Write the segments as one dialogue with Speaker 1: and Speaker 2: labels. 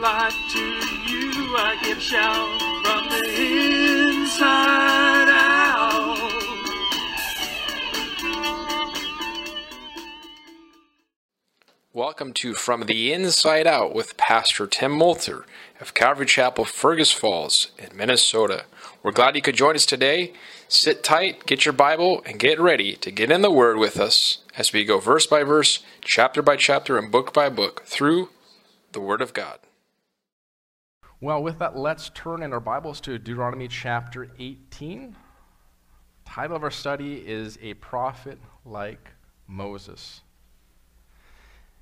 Speaker 1: life to you. I give shout from the inside out.
Speaker 2: Welcome to From the Inside Out with Pastor Tim Moulter of Calvary Chapel, Fergus Falls in Minnesota. We're glad you could join us today. Sit tight, get your Bible, and get ready to get in the Word with us as we go verse by verse, chapter by chapter, and book by book through the Word of God.
Speaker 3: Well, with that, let's turn in our Bibles to Deuteronomy chapter 18. Title of our study is A Prophet Like Moses.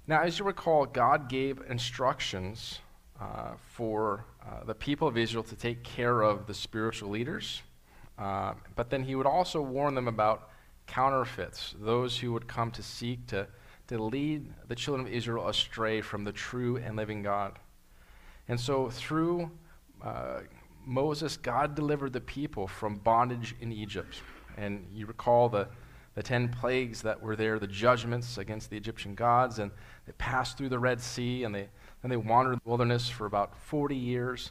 Speaker 3: Now, as you recall, God gave instructions uh, for uh, the people of Israel to take care of the spiritual leaders, uh, but then he would also warn them about counterfeits, those who would come to seek to, to lead the children of Israel astray from the true and living God. And so, through uh, Moses, God delivered the people from bondage in Egypt. And you recall the, the ten plagues that were there, the judgments against the Egyptian gods, and they passed through the Red Sea, and they, then they wandered the wilderness for about 40 years,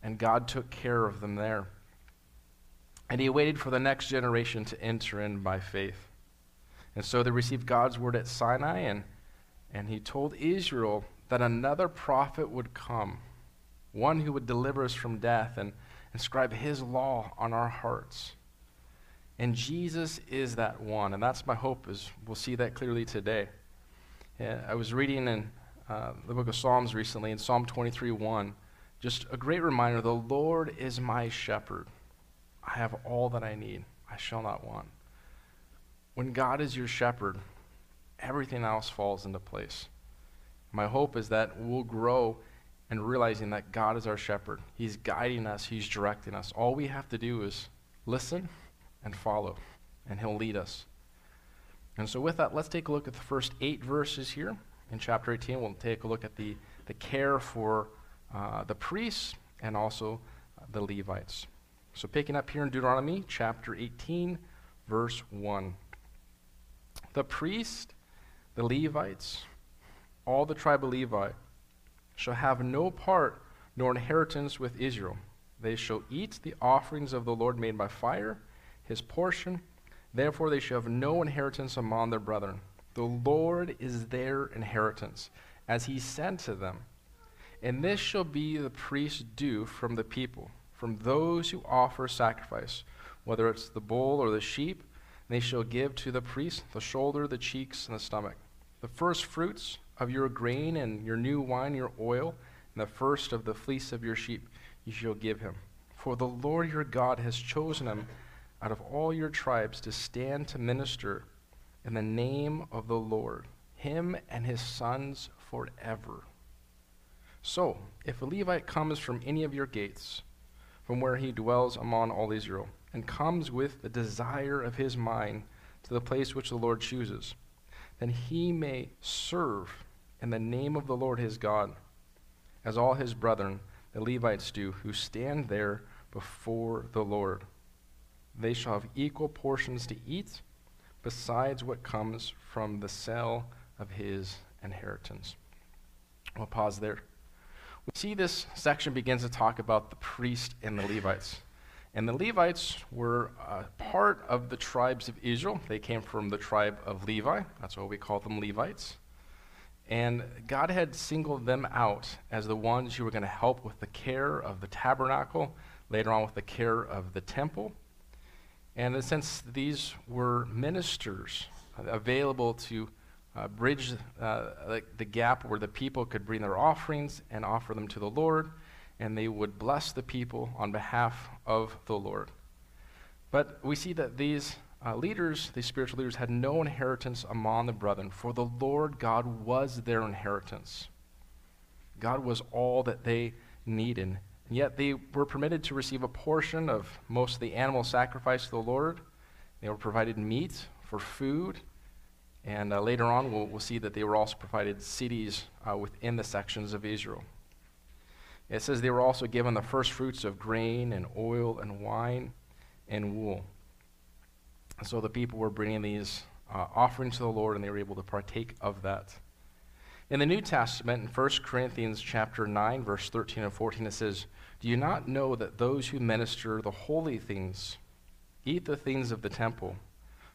Speaker 3: and God took care of them there. And he waited for the next generation to enter in by faith. And so they received God's word at Sinai, and, and he told Israel that another prophet would come, one who would deliver us from death and inscribe his law on our hearts. And Jesus is that one, and that's my hope is we'll see that clearly today. Yeah, I was reading in uh, the book of Psalms recently, in Psalm 23 1, just a great reminder the Lord is my shepherd. I have all that I need. I shall not want. When God is your shepherd, everything else falls into place. My hope is that we'll grow in realizing that God is our shepherd. He's guiding us, He's directing us. All we have to do is listen and follow, and He'll lead us. And so, with that, let's take a look at the first eight verses here in chapter 18. We'll take a look at the, the care for uh, the priests and also the Levites. So, picking up here in Deuteronomy chapter 18, verse 1. The priest, the Levites, all the tribe of Levi, shall have no part nor inheritance with Israel. They shall eat the offerings of the Lord made by fire, his portion. Therefore, they shall have no inheritance among their brethren. The Lord is their inheritance, as he said to them. And this shall be the priest's due from the people from those who offer sacrifice, whether it's the bull or the sheep, they shall give to the priest the shoulder, the cheeks, and the stomach. The first fruits of your grain and your new wine, your oil, and the first of the fleece of your sheep you shall give him. For the Lord your God has chosen him out of all your tribes to stand to minister in the name of the Lord, him and his sons forever. So, if a Levite comes from any of your gates, from where he dwells among all Israel, and comes with the desire of his mind to the place which the Lord chooses, then he may serve in the name of the Lord his God, as all his brethren, the Levites, do, who stand there before the Lord. They shall have equal portions to eat, besides what comes from the sale of his inheritance. We'll pause there. We see this section begins to talk about the priest and the Levites. And the Levites were uh, part of the tribes of Israel. They came from the tribe of Levi. That's why we call them Levites. And God had singled them out as the ones who were going to help with the care of the tabernacle, later on with the care of the temple. And sense, these were ministers available to uh, bridge uh, the, the gap where the people could bring their offerings and offer them to the Lord, and they would bless the people on behalf of the Lord. But we see that these uh, leaders, these spiritual leaders, had no inheritance among the brethren, for the Lord God was their inheritance. God was all that they needed. And yet they were permitted to receive a portion of most of the animal sacrifice to the Lord. They were provided meat for food and uh, later on, we'll, we'll, see that they were also provided cities uh, within the sections of Israel. It says they were also given the first fruits of grain and oil and wine and wool. And so the people were bringing these uh, offerings to the Lord, and they were able to partake of that. In the New Testament, in 1 Corinthians chapter 9, verse 13 and 14, it says, Do you not know that those who minister the holy things eat the things of the temple?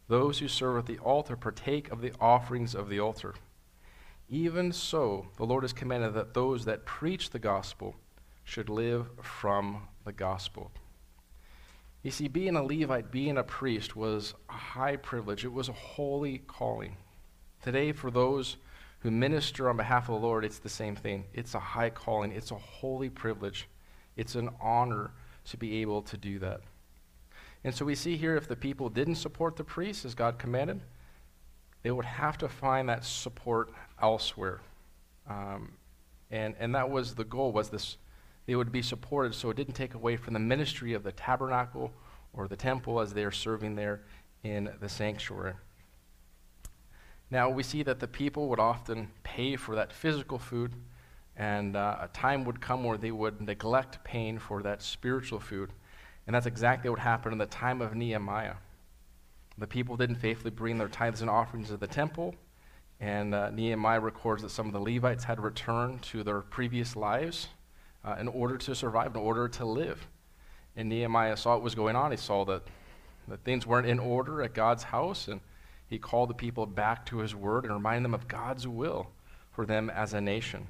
Speaker 3: Those who serve at the altar partake of the offerings of the altar. Even so, the Lord has commanded that those that preach the gospel should live from the gospel. You see, being a Levite, being a priest, was a high privilege. It was a holy calling. Today, for those who minister on behalf of the Lord, it's the same thing. It's a high calling, it's a holy privilege, it's an honor to be able to do that. And so we see here if the people didn't support the priests as God commanded, they would have to find that support elsewhere. Um, and, and that was the goal, was this, they would be supported so it didn't take away from the ministry of the tabernacle or the temple as they are serving there in the sanctuary. Now, we see that the people would often pay for that physical food, and uh, a time would come where they would neglect paying for that spiritual food. And that's exactly what happened in the time of Nehemiah. The people didn't faithfully bring their tithes and offerings to the temple, and uh, Nehemiah records that some of the Levites had returned to their previous lives uh, in order to survive, in order to live. And Nehemiah saw what was going on. He saw that, that things weren't in order at God's house, and he called the people back to his word and reminded them of God's will for them as a nation.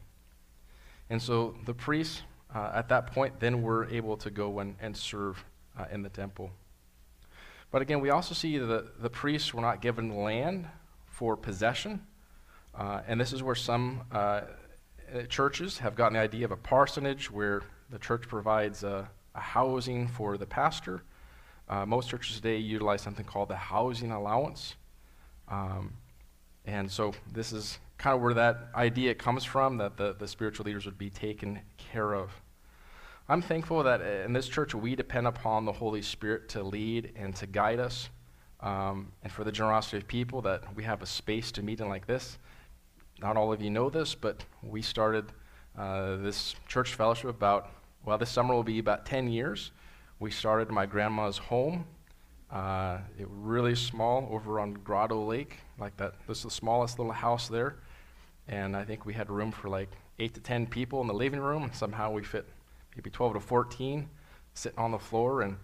Speaker 3: And so the priests uh, at that point then were able to go and, and serve uh, in the temple. But again, we also see that the priests were not given land for possession. Uh, and this is where some uh, churches have gotten the idea of a parsonage where the church provides a, a housing for the pastor. Uh, most churches today utilize something called the housing allowance. Um, and so this is kind of where that idea comes from that the, the spiritual leaders would be taken care of. I'm thankful that in this church we depend upon the Holy Spirit to lead and to guide us, um, and for the generosity of people that we have a space to meet in like this. Not all of you know this, but we started uh, this church fellowship about, well, this summer will be about 10 years. We started my grandma's home uh, it really small over on Grotto Lake, like that. This is the smallest little house there, and I think we had room for like eight to ten people in the living room. And somehow we fit maybe 12 to 14 sitting on the floor, and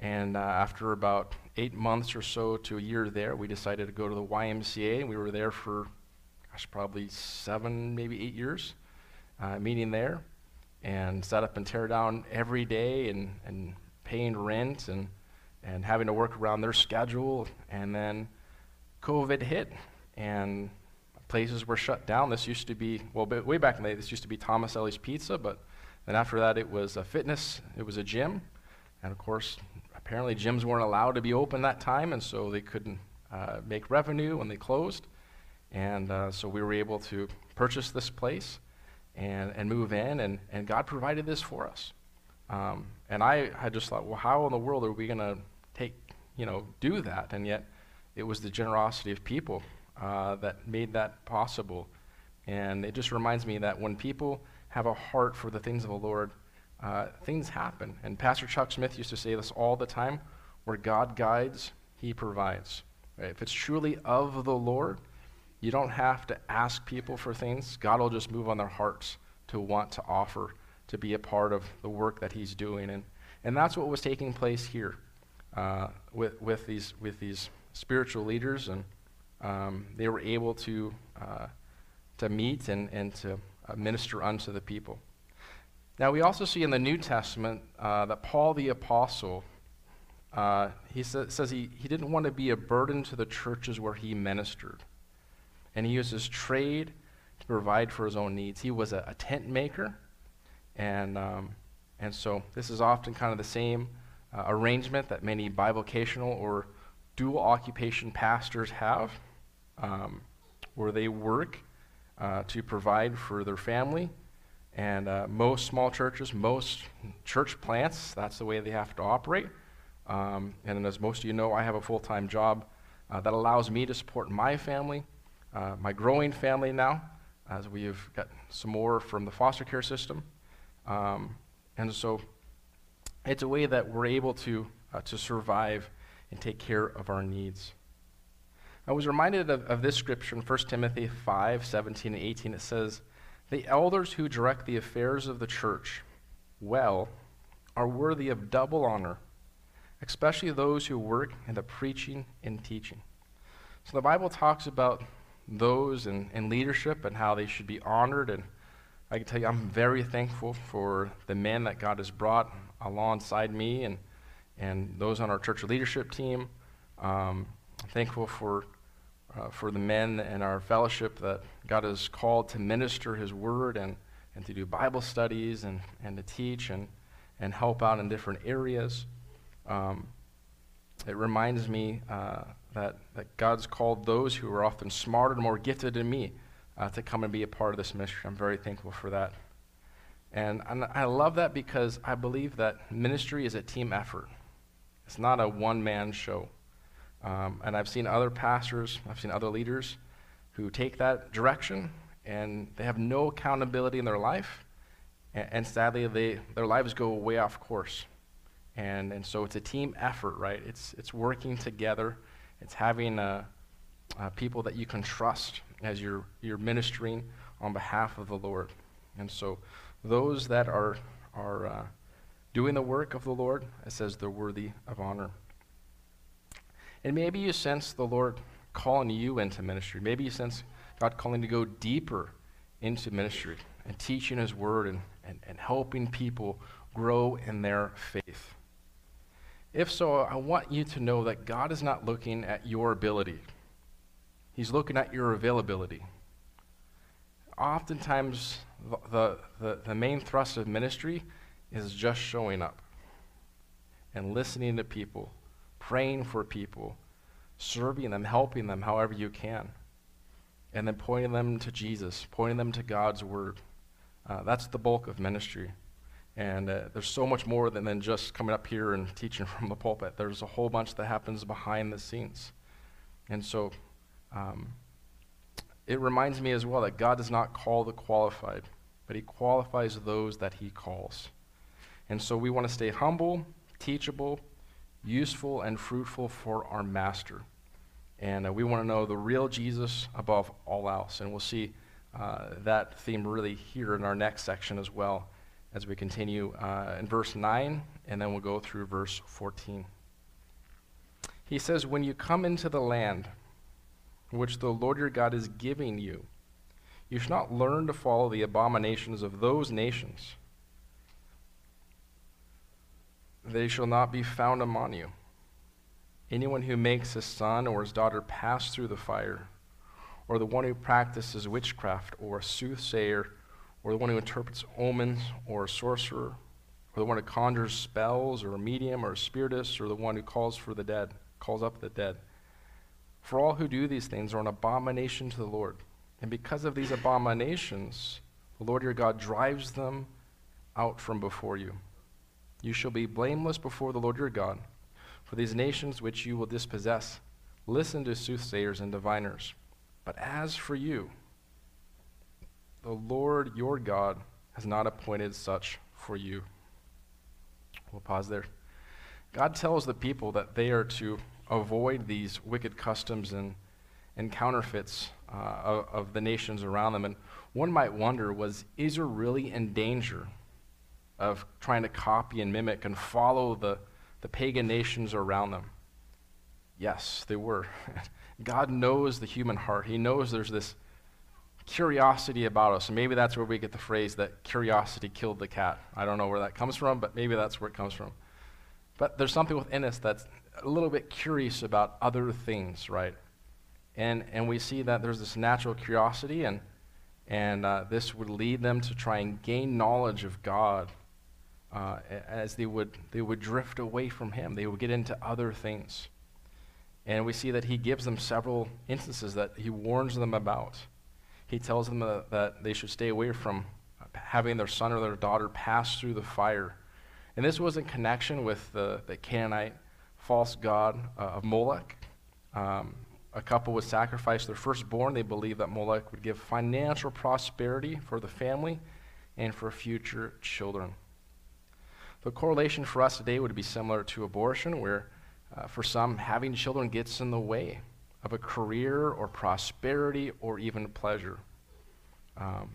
Speaker 3: and uh, after about eight months or so to a year there, we decided to go to the YMCA, we were there for, gosh, probably seven, maybe eight years, uh, meeting there, and set up and tear down every day, and and paying rent and and having to work around their schedule. And then COVID hit, and places were shut down. This used to be, well, way back in the day, this used to be Thomas Ellie's Pizza, but then after that, it was a fitness, it was a gym. And of course, apparently gyms weren't allowed to be open that time, and so they couldn't uh, make revenue when they closed. And uh, so we were able to purchase this place and, and move in, and, and God provided this for us. Um, and I had just thought, well, how in the world are we going to take, you know, do that? And yet, it was the generosity of people uh, that made that possible. And it just reminds me that when people have a heart for the things of the Lord, uh, things happen. And Pastor Chuck Smith used to say this all the time where God guides, he provides. Right? If it's truly of the Lord, you don't have to ask people for things. God will just move on their hearts to want to offer to be a part of the work that he's doing. And, and that's what was taking place here uh, with, with, these, with these spiritual leaders. And um, they were able to, uh, to meet and, and to uh, minister unto the people. Now, we also see in the New Testament uh, that Paul the Apostle, uh, he sa- says he, he didn't want to be a burden to the churches where he ministered. And he used his trade to provide for his own needs. He was a, a tent maker, and, um, and so this is often kind of the same uh, arrangement that many bivocational or dual occupation pastors have, um, where they work uh, to provide for their family. And uh, most small churches, most church plants, that's the way they have to operate. Um, and as most of you know, I have a full time job uh, that allows me to support my family, uh, my growing family now, as we've got some more from the foster care system. Um, and so it's a way that we're able to, uh, to survive and take care of our needs. I was reminded of, of this scripture in 1 Timothy 5 17 and 18. It says, The elders who direct the affairs of the church well are worthy of double honor, especially those who work in the preaching and teaching. So the Bible talks about those in, in leadership and how they should be honored. And I can tell you, I'm very thankful for the men that God has brought alongside me and, and those on our church leadership team. Um, thankful for uh, for the men in our fellowship that God has called to minister His Word and, and to do Bible studies and, and to teach and, and help out in different areas. Um, it reminds me uh, that, that God's called those who are often smarter and more gifted than me uh, to come and be a part of this ministry. I'm very thankful for that. And, and I love that because I believe that ministry is a team effort. It's not a one man show. Um, and I've seen other pastors, I've seen other leaders who take that direction and they have no accountability in their life. And, and sadly, they, their lives go way off course. And, and so it's a team effort, right? It's, it's working together, it's having uh, uh, people that you can trust as you're, you're ministering on behalf of the Lord. And so those that are, are uh, doing the work of the Lord, it says they're worthy of honor. And maybe you sense the Lord calling you into ministry. Maybe you sense God calling to go deeper into ministry and teaching His Word and, and, and helping people grow in their faith. If so, I want you to know that God is not looking at your ability, He's looking at your availability. Oftentimes, the, the, the main thrust of ministry is just showing up and listening to people praying for people, serving them, helping them however you can, and then pointing them to Jesus, pointing them to God's Word. Uh, that's the bulk of ministry. And uh, there's so much more than, than just coming up here and teaching from the pulpit. There's a whole bunch that happens behind the scenes. And so um, it reminds me as well that God does not call the qualified, but He qualifies those that He calls. And so we want to stay humble, teachable, useful and fruitful for our master. And uh, we want to know the real Jesus above all else. And we'll see uh, that theme really here in our next section as well as we continue uh, in verse 9, and then we'll go through verse 14. He says, When you come into the land which the Lord your God is giving you, you should not learn to follow the abominations of those nations they shall not be found among you. Anyone who makes his son or his daughter pass through the fire, or the one who practices witchcraft, or a soothsayer, or the one who interprets omens, or a sorcerer, or the one who conjures spells, or a medium, or a spiritist, or the one who calls for the dead, calls up the dead. For all who do these things are an abomination to the Lord. And because of these abominations, the Lord your God drives them out from before you. You shall be blameless before the Lord your God. For these nations which you will dispossess, listen to soothsayers and diviners. But as for you, the Lord your God has not appointed such for you. We'll pause there. God tells the people that they are to avoid these wicked customs and, and counterfeits uh, of, of the nations around them. And one might wonder was Israel really in danger of trying to copy and mimic and follow the, the pagan nations around them. Yes, they were. God knows the human heart. He knows there's this curiosity about us. And maybe that's where we get the phrase that curiosity killed the cat. I don't know where that comes from, but maybe that's where it comes from. But there's something within us that's a little bit curious about other things, right? And, and we see that there's this natural curiosity, and, and uh, this would lead them to try and gain knowledge of God uh, as they would, they would drift away from him. They would get into other things. And we see that he gives them several instances that he warns them about. He tells them that they should stay away from having their son or their daughter pass through the fire. And this was in connection with the, the Canaanite false god uh, of Moloch. Um, a couple would sacrifice their firstborn. They believed that Moloch would give financial prosperity for the family and for future children. The correlation for us today would be similar to abortion, where uh, for some, having children gets in the way of a career or prosperity or even pleasure. Um,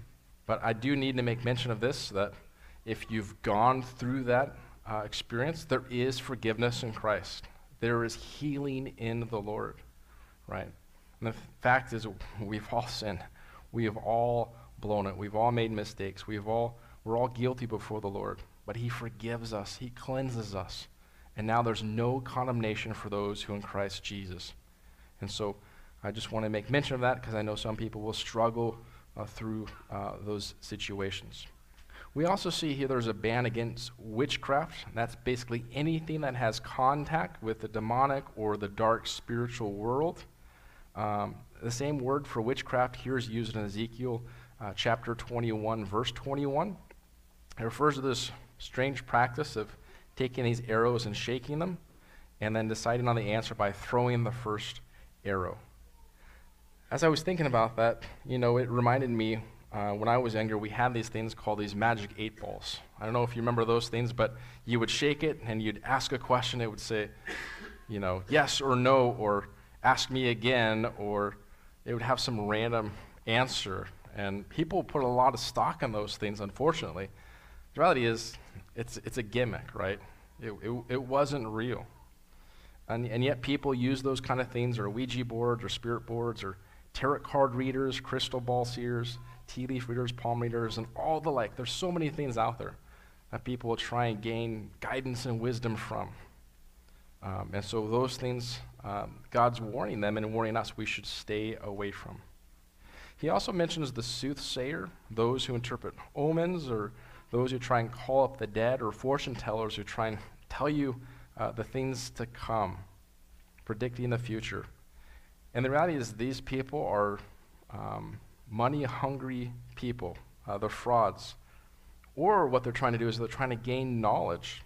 Speaker 3: but I do need to make mention of this that if you've gone through that uh, experience, there is forgiveness in Christ. There is healing in the Lord, right? And the fact is, we've all sinned. We have all blown it. We've all made mistakes. We've all, we're all guilty before the Lord. But He forgives us, He cleanses us. And now there's no condemnation for those who in Christ Jesus. And so I just want to make mention of that because I know some people will struggle uh, through uh, those situations. We also see here there's a ban against witchcraft. That's basically anything that has contact with the demonic or the dark spiritual world. Um, the same word for witchcraft here is used in Ezekiel uh, chapter 21, verse 21. It refers to this strange practice of taking these arrows and shaking them, and then deciding on the answer by throwing the first arrow. As I was thinking about that, you know, it reminded me uh, when I was younger, we had these things called these magic eight balls. I don't know if you remember those things, but you would shake it and you'd ask a question. It would say, you know, yes or no, or ask me again, or it would have some random answer. And people put a lot of stock in those things, unfortunately. The reality is, it's, it's a gimmick, right? It, it, it wasn't real. And, and yet people use those kind of things, or Ouija boards, or spirit boards, or tarot card readers, crystal ball seers tea leaf readers, palm readers, and all the like. There's so many things out there that people will try and gain guidance and wisdom from. Um, and so those things, um, God's warning them and warning us we should stay away from. He also mentions the soothsayer, those who interpret omens, or those who try and call up the dead, or fortune tellers who try and tell you uh, the things to come, predicting the future. And the reality is, these people are um, money hungry people, uh, they're frauds. Or what they're trying to do is they're trying to gain knowledge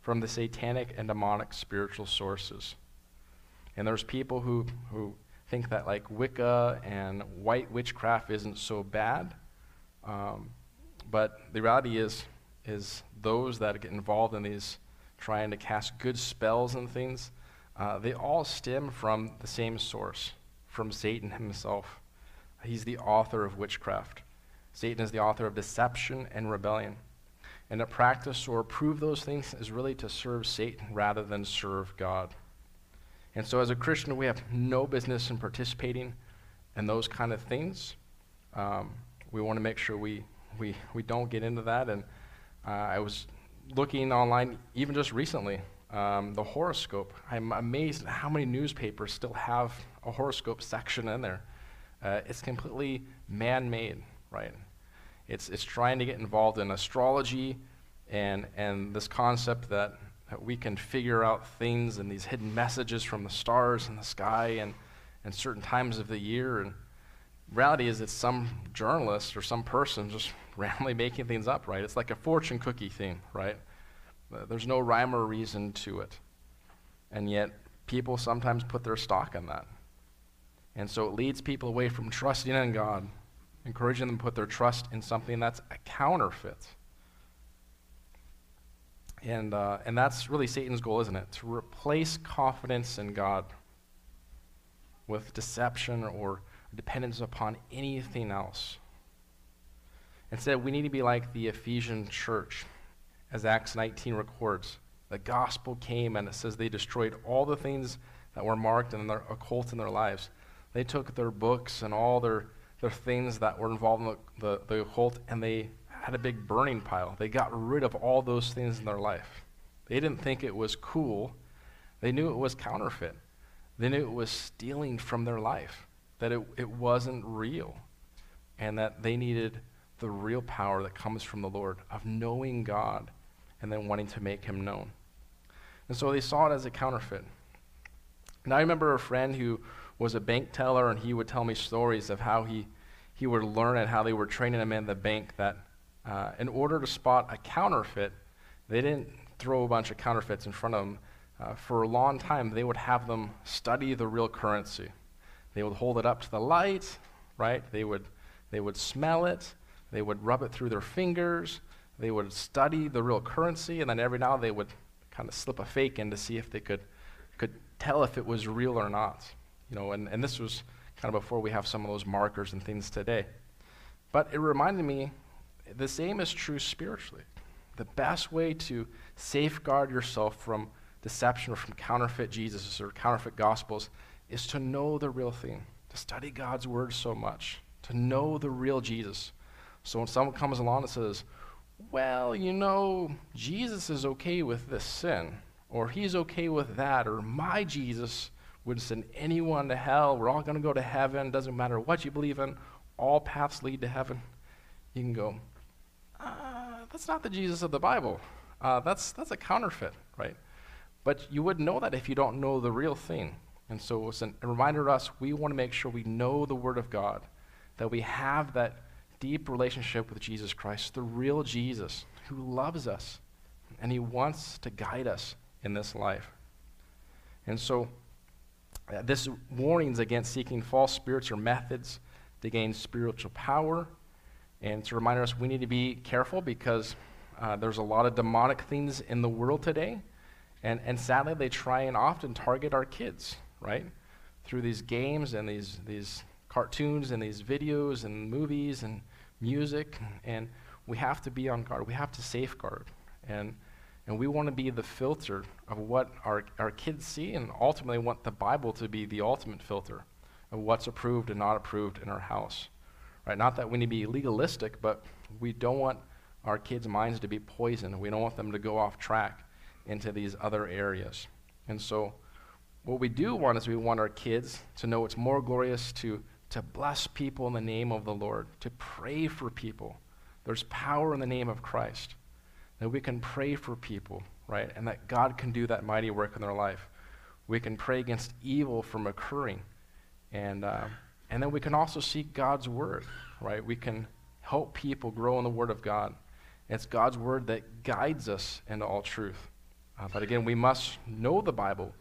Speaker 3: from the satanic and demonic spiritual sources. And there's people who, who think that like Wicca and white witchcraft isn't so bad. Um, but the reality is, is those that get involved in these trying to cast good spells and things, uh, they all stem from the same source, from Satan himself. He's the author of witchcraft. Satan is the author of deception and rebellion. And to practice or prove those things is really to serve Satan rather than serve God. And so, as a Christian, we have no business in participating in those kind of things. Um, we want to make sure we, we, we don't get into that. And uh, I was looking online, even just recently, um, the horoscope. I'm amazed at how many newspapers still have a horoscope section in there. Uh, it's completely man made, right? It's, it's trying to get involved in astrology and, and this concept that, that we can figure out things and these hidden messages from the stars in the sky and, and certain times of the year. And reality is, it's some journalist or some person just randomly making things up, right? It's like a fortune cookie thing, right? Uh, there's no rhyme or reason to it. And yet, people sometimes put their stock in that. And so it leads people away from trusting in God, encouraging them to put their trust in something that's a counterfeit. And, uh, and that's really Satan's goal, isn't it? To replace confidence in God with deception or dependence upon anything else. Instead, we need to be like the Ephesian church, as Acts 19 records. The gospel came and it says they destroyed all the things that were marked and their occult in their lives. They took their books and all their, their things that were involved in the, the, the occult and they had a big burning pile. They got rid of all those things in their life. They didn't think it was cool. They knew it was counterfeit. They knew it was stealing from their life, that it, it wasn't real, and that they needed the real power that comes from the Lord of knowing God and then wanting to make him known. And so they saw it as a counterfeit. And I remember a friend who was a bank teller, and he would tell me stories of how he, he would learn and how they were training him in the bank that uh, in order to spot a counterfeit, they didn't throw a bunch of counterfeits in front of them. Uh, for a long time, they would have them study the real currency. They would hold it up to the light, right? They would, they would smell it. They would rub it through their fingers. They would study the real currency, and then every now and they would kind of slip a fake in to see if they could, could tell if it was real or not. You know, and, and this was kind of before we have some of those markers and things today. But it reminded me the same is true spiritually. The best way to safeguard yourself from deception or from counterfeit Jesus or counterfeit gospels is to know the real thing, to study God's word so much, to know the real Jesus. So when someone comes along and says, well, you know, Jesus is okay with this sin, or he's okay with that, or my Jesus wouldn't send anyone to hell. We're all going to go to heaven. Doesn't matter what you believe in, all paths lead to heaven. You can go, uh, that's not the Jesus of the Bible. Uh, that's, that's a counterfeit, right? But you wouldn't know that if you don't know the real thing. And so it's an, a reminder to us we want to make sure we know the Word of God, that we have that deep relationship with Jesus Christ, the real Jesus who loves us and he wants to guide us in this life. And so, uh, this warnings against seeking false spirits or methods to gain spiritual power. And to remind us we need to be careful because uh, there's a lot of demonic things in the world today. And, and sadly, they try and often target our kids, right? Through these games and these, these cartoons and these videos and movies and music. And we have to be on guard. We have to safeguard. And, and we want to be the filter of what our, our kids see and ultimately want the Bible to be the ultimate filter of what's approved and not approved in our house. Right? Not that we need to be legalistic, but we don't want our kids' minds to be poisoned. We don't want them to go off track into these other areas. And so, what we do want is we want our kids to know it's more glorious to, to bless people in the name of the Lord, to pray for people. There's power in the name of Christ. That we can pray for people, right? And that God can do that mighty work in their life. We can pray against evil from occurring. And, uh, and then we can also seek God's word, right? We can help people grow in the word of God. It's God's word that guides us into all truth. Uh, but again, we must know the Bible.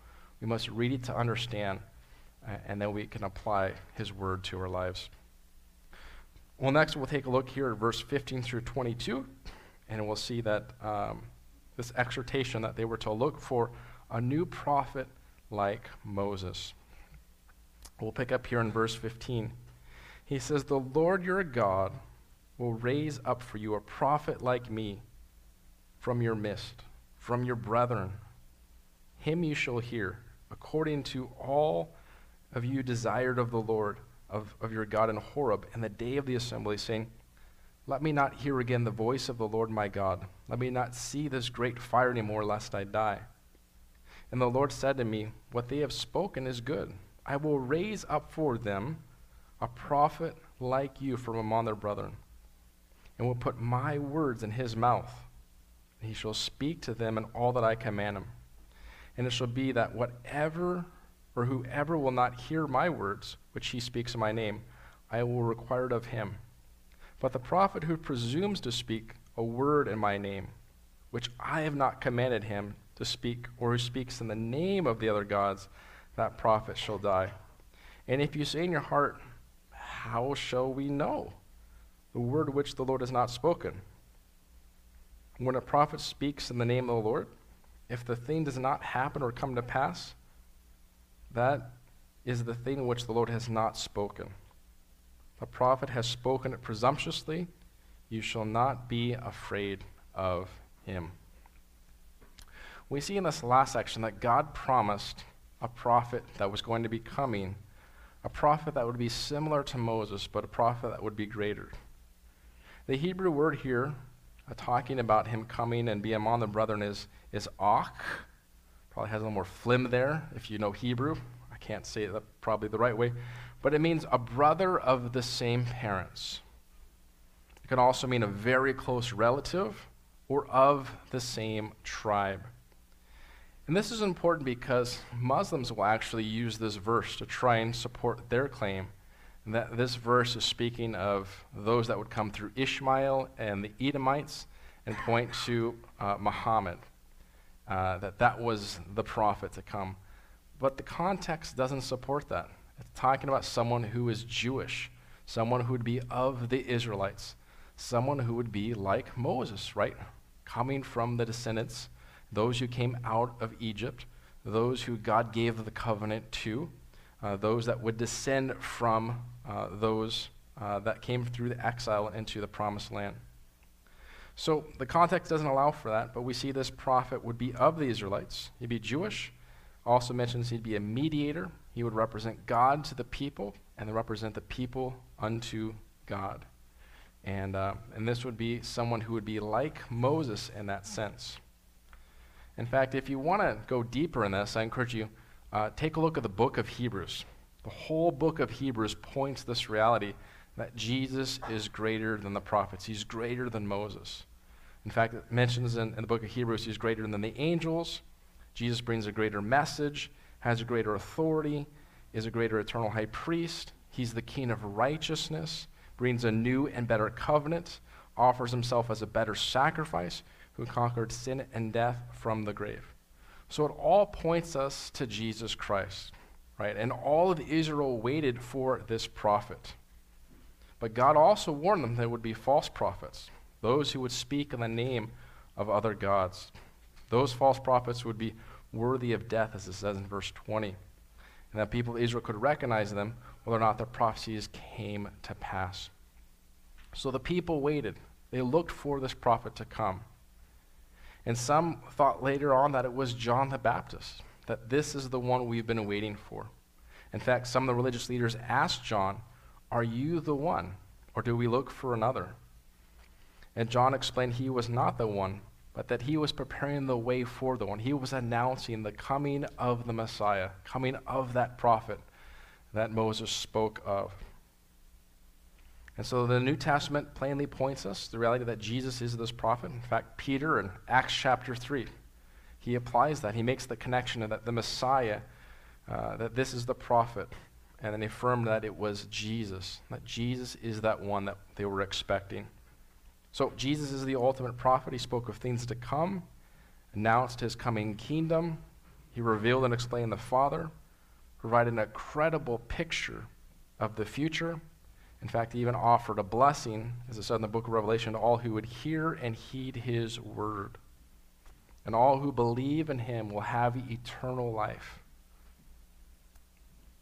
Speaker 3: We must read it to understand, uh, and then we can apply His word to our lives. Well, next we'll take a look here at verse 15 through 22, and we'll see that um, this exhortation that they were to look for a new prophet like Moses. We'll pick up here in verse 15. He says, The Lord your God will raise up for you a prophet like me from your midst from your brethren. Him you shall hear, according to all of you desired of the Lord, of, of your God in Horeb, in the day of the assembly, saying, Let me not hear again the voice of the Lord my God. Let me not see this great fire anymore, lest I die. And the Lord said to me, What they have spoken is good. I will raise up for them a prophet like you from among their brethren, and will put my words in his mouth he shall speak to them in all that I command him. And it shall be that whatever or whoever will not hear my words, which he speaks in my name, I will require it of him. But the prophet who presumes to speak a word in my name, which I have not commanded him to speak, or who speaks in the name of the other gods, that prophet shall die. And if you say in your heart, How shall we know the word which the Lord has not spoken? When a prophet speaks in the name of the Lord, if the thing does not happen or come to pass, that is the thing which the Lord has not spoken. The prophet has spoken it presumptuously, you shall not be afraid of him. We see in this last section that God promised a prophet that was going to be coming, a prophet that would be similar to Moses, but a prophet that would be greater. The Hebrew word here Uh, talking about him coming and being among the brethren is, is Ach. Probably has a little more phlegm there if you know Hebrew. I can't say that probably the right way. But it means a brother of the same parents. It can also mean a very close relative or of the same tribe. And this is important because Muslims will actually use this verse to try and support their claim that this verse is speaking of those that would come through Ishmael and the Edomites and point to uh, Muhammad, uh, that that was the prophet to come. But the context doesn't support that. It's talking about someone who is Jewish, someone who would be of the Israelites, someone who would be like Moses, right? Coming from the descendants, those who came out of Egypt, those who God gave the covenant to uh, those that would descend from uh, those uh, that came through the exile into the promised land. So the context doesn't allow for that, but we see this prophet would be of the Israelites. He'd be Jewish. Also mentions he'd be a mediator. He would represent God to the people and represent the people unto God. And, uh, and this would be someone who would be like Moses in that sense. In fact, if you want to go deeper in this, I encourage you uh, take a look at the book of Hebrews. The whole book of Hebrews points this reality that Jesus is greater than the prophets. He's greater than Moses. In fact, it mentions in, in the book of Hebrews he's greater than the angels. Jesus brings a greater message, has a greater authority, is a greater eternal high priest. He's the king of righteousness, brings a new and better covenant, offers himself as a better sacrifice, who conquered sin and death from the grave. So it all points us to Jesus Christ, right? And all of Israel waited for this prophet. But God also warned them there would be false prophets, those who would speak in the name of other gods. Those false prophets would be worthy of death, as it says in verse 20. And that people of Israel could recognize them whether or not their prophecies came to pass. So the people waited. They looked for this prophet to come. And some thought later on that it was John the Baptist, that this is the one we've been waiting for. In fact, some of the religious leaders asked John, Are you the one, or do we look for another? And John explained he was not the one, but that he was preparing the way for the one. He was announcing the coming of the Messiah, coming of that prophet that Moses spoke of. And so the New Testament plainly points us to the reality that Jesus is this prophet. In fact, Peter in Acts chapter 3, he applies that. He makes the connection that the Messiah, uh, that this is the prophet, and then he affirmed that it was Jesus, that Jesus is that one that they were expecting. So Jesus is the ultimate prophet. He spoke of things to come, announced his coming kingdom. He revealed and explained the Father, provided a credible picture of the future in fact, he even offered a blessing, as it said in the book of Revelation, to all who would hear and heed his word. And all who believe in him will have eternal life.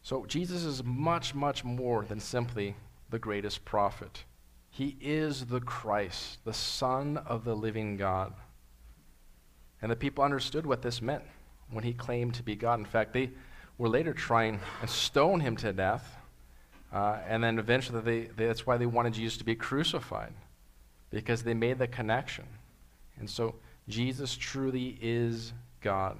Speaker 3: So Jesus is much, much more than simply the greatest prophet. He is the Christ, the Son of the living God. And the people understood what this meant when he claimed to be God. In fact, they were later trying to stone him to death uh, and then eventually, they, they, that's why they wanted Jesus to be crucified, because they made the connection. And so, Jesus truly is God.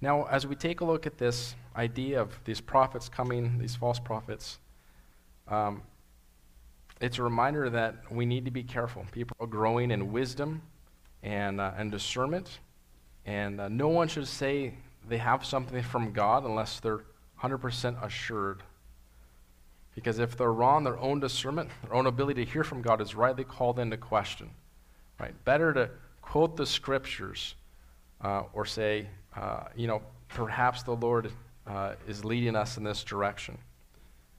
Speaker 3: Now, as we take a look at this idea of these prophets coming, these false prophets, um, it's a reminder that we need to be careful. People are growing in wisdom and, uh, and discernment, and uh, no one should say they have something from God unless they're 100% assured because if they're wrong, their own discernment, their own ability to hear from God is rightly called into question. Right? Better to quote the scriptures uh, or say, uh, you know, perhaps the Lord uh, is leading us in this direction.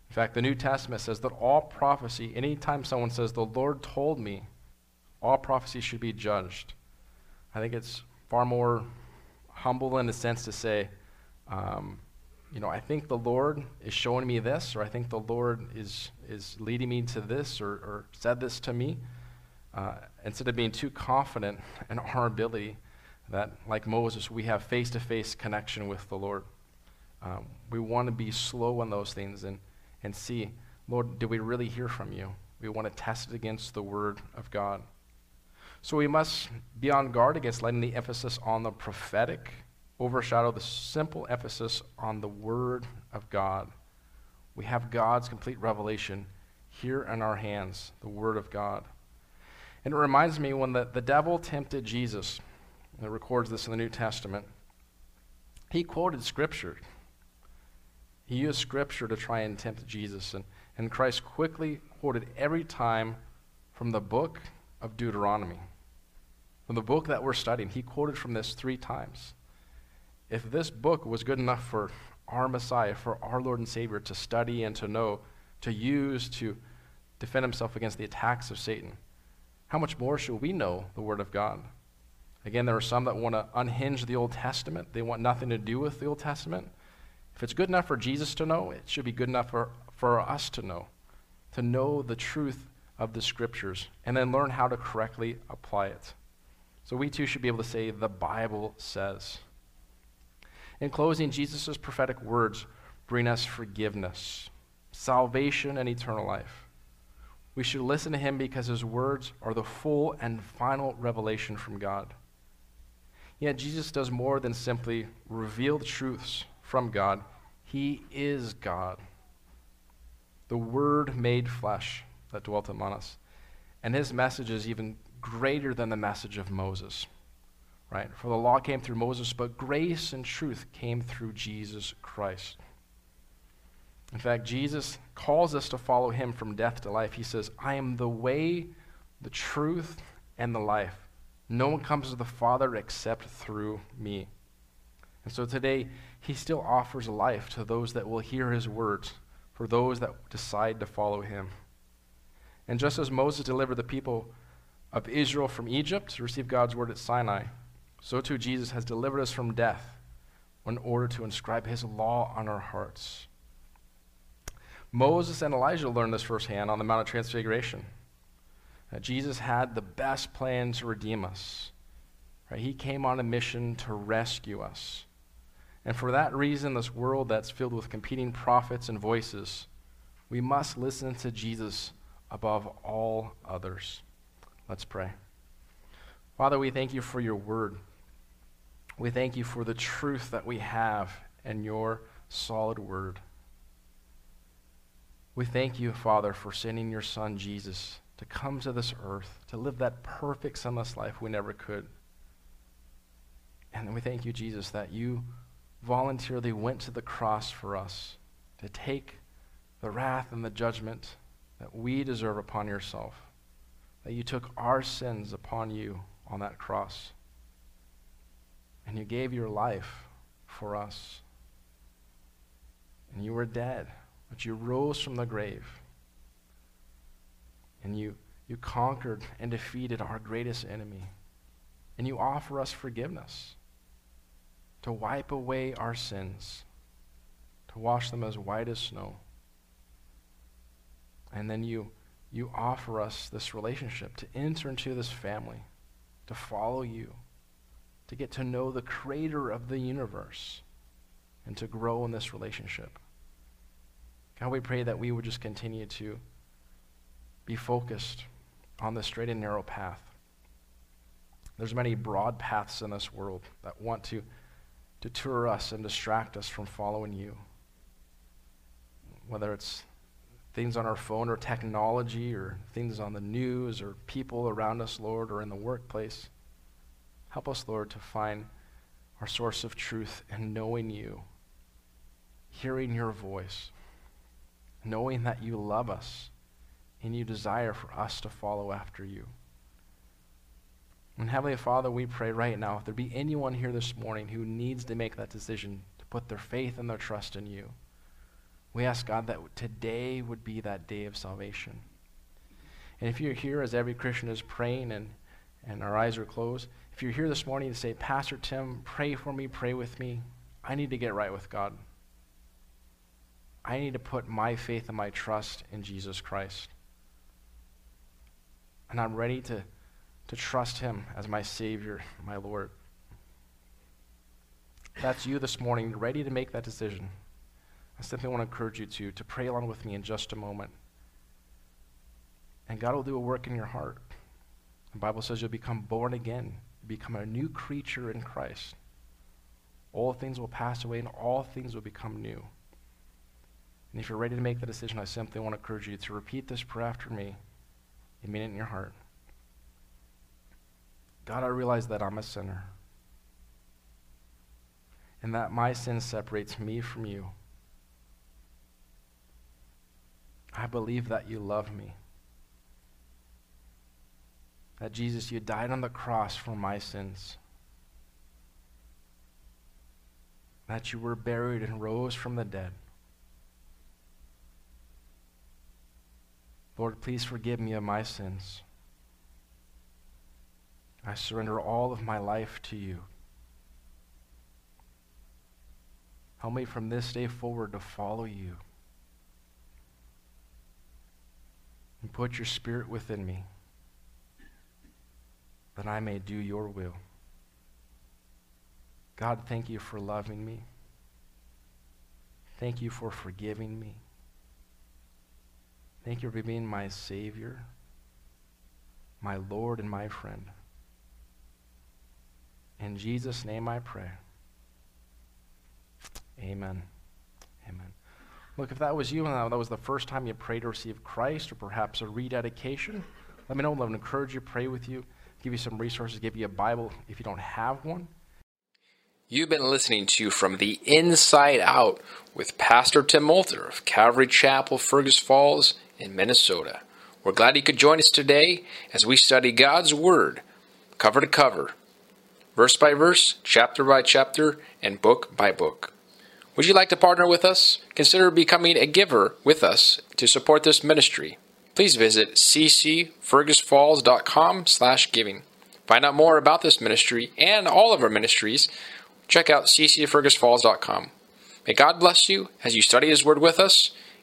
Speaker 3: In fact, the New Testament says that all prophecy, anytime someone says, the Lord told me, all prophecy should be judged. I think it's far more humble in a sense to say, um, you know, I think the Lord is showing me this, or I think the Lord is, is leading me to this, or, or said this to me, uh, instead of being too confident in our ability that, like Moses, we have face to face connection with the Lord. Um, we want to be slow on those things and, and see, Lord, do we really hear from you? We want to test it against the Word of God. So we must be on guard against letting the emphasis on the prophetic overshadow the simple emphasis on the Word of God. We have God's complete revelation here in our hands, the Word of God. And it reminds me when the, the devil tempted Jesus, and it records this in the New Testament, he quoted Scripture. He used Scripture to try and tempt Jesus. And, and Christ quickly quoted every time from the book of Deuteronomy. From the book that we're studying, he quoted from this three times. If this book was good enough for our Messiah, for our Lord and Savior to study and to know, to use to defend himself against the attacks of Satan, how much more should we know the Word of God? Again, there are some that want to unhinge the Old Testament. They want nothing to do with the Old Testament. If it's good enough for Jesus to know, it should be good enough for, for us to know, to know the truth of the scriptures, and then learn how to correctly apply it. So we too should be able to say, the Bible says. In closing, Jesus' prophetic words bring us forgiveness, salvation, and eternal life. We should listen to him because his words are the full and final revelation from God. Yet Jesus does more than simply reveal the truths from God, he is God. The Word made flesh that dwelt among us. And his message is even greater than the message of Moses. Right? For the law came through Moses, but grace and truth came through Jesus Christ. In fact, Jesus calls us to follow him from death to life. He says, I am the way, the truth, and the life. No one comes to the Father except through me. And so today, he still offers life to those that will hear his words, for those that decide to follow him. And just as Moses delivered the people of Israel from Egypt to receive God's word at Sinai, so too Jesus has delivered us from death in order to inscribe his law on our hearts. Moses and Elijah learned this firsthand on the Mount of Transfiguration. Jesus had the best plan to redeem us. Right? He came on a mission to rescue us. And for that reason, this world that's filled with competing prophets and voices, we must listen to Jesus above all others. Let's pray. Father, we thank you for your word. We thank you for the truth that we have in your solid word. We thank you, Father, for sending your Son, Jesus, to come to this earth, to live that perfect, sinless life we never could. And we thank you, Jesus, that you voluntarily went to the cross for us to take the wrath and the judgment that we deserve upon yourself. That you took our sins upon you on that cross. And you gave your life for us. And you were dead, but you rose from the grave. And you, you conquered and defeated our greatest enemy. And you offer us forgiveness to wipe away our sins, to wash them as white as snow. And then you, you offer us this relationship to enter into this family, to follow you, to get to know the creator of the universe, and to grow in this relationship. God, we pray that we would just continue to be focused on the straight and narrow path. There's many broad paths in this world that want to deter us and distract us from following you. Whether it's things on our phone or technology or things on the news or people around us, Lord, or in the workplace. Help us, Lord, to find our source of truth and knowing you, hearing your voice, knowing that you love us and you desire for us to follow after you. And Heavenly Father, we pray right now, if there be anyone here this morning who needs to make that decision to put their faith and their trust in you, we ask God that today would be that day of salvation. And if you're here as every Christian is praying and, and our eyes are closed, if you're here this morning to say, Pastor Tim, pray for me, pray with me, I need to get right with God. I need to put my faith and my trust in Jesus Christ. And I'm ready to to trust Him as my Savior, my Lord. that's you this morning, ready to make that decision. I simply want to encourage you to, to pray along with me in just a moment. And God will do a work in your heart. The Bible says you'll become born again, become a new creature in Christ. All things will pass away and all things will become new. And if you're ready to make the decision, I simply want to encourage you to repeat this prayer after me and mean it in your heart. God, I realize that I'm a sinner and that my sin separates me from you. I believe that you love me. That Jesus, you died on the cross for my sins. That you were buried and rose from the dead. Lord, please forgive me of my sins. I surrender all of my life to you. Help me from this day forward to follow you. And put your spirit within me that I may do your will. God, thank you for loving me. Thank you for forgiving me. Thank you for being my Savior, my Lord, and my friend. In Jesus' name I pray. Amen. Amen. Look, if that was you and that was the first time you prayed to receive Christ or perhaps a rededication, let me know. Let me encourage you, pray with you, give you some resources, give you a Bible if you don't have one.
Speaker 2: You've been listening to From the Inside Out with Pastor Tim Moulter of Calvary Chapel, Fergus Falls in Minnesota. We're glad you could join us today as we study God's Word, cover to cover, verse by verse, chapter by chapter, and book by book. Would you like to partner with us? Consider becoming a giver with us to support this ministry. Please visit ccfergusfalls.com slash giving. Find out more about this ministry and all of our ministries. Check out ccfergusfalls.com. May God bless you as you study His Word with us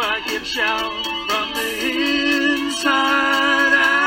Speaker 1: I give shout from the inside out.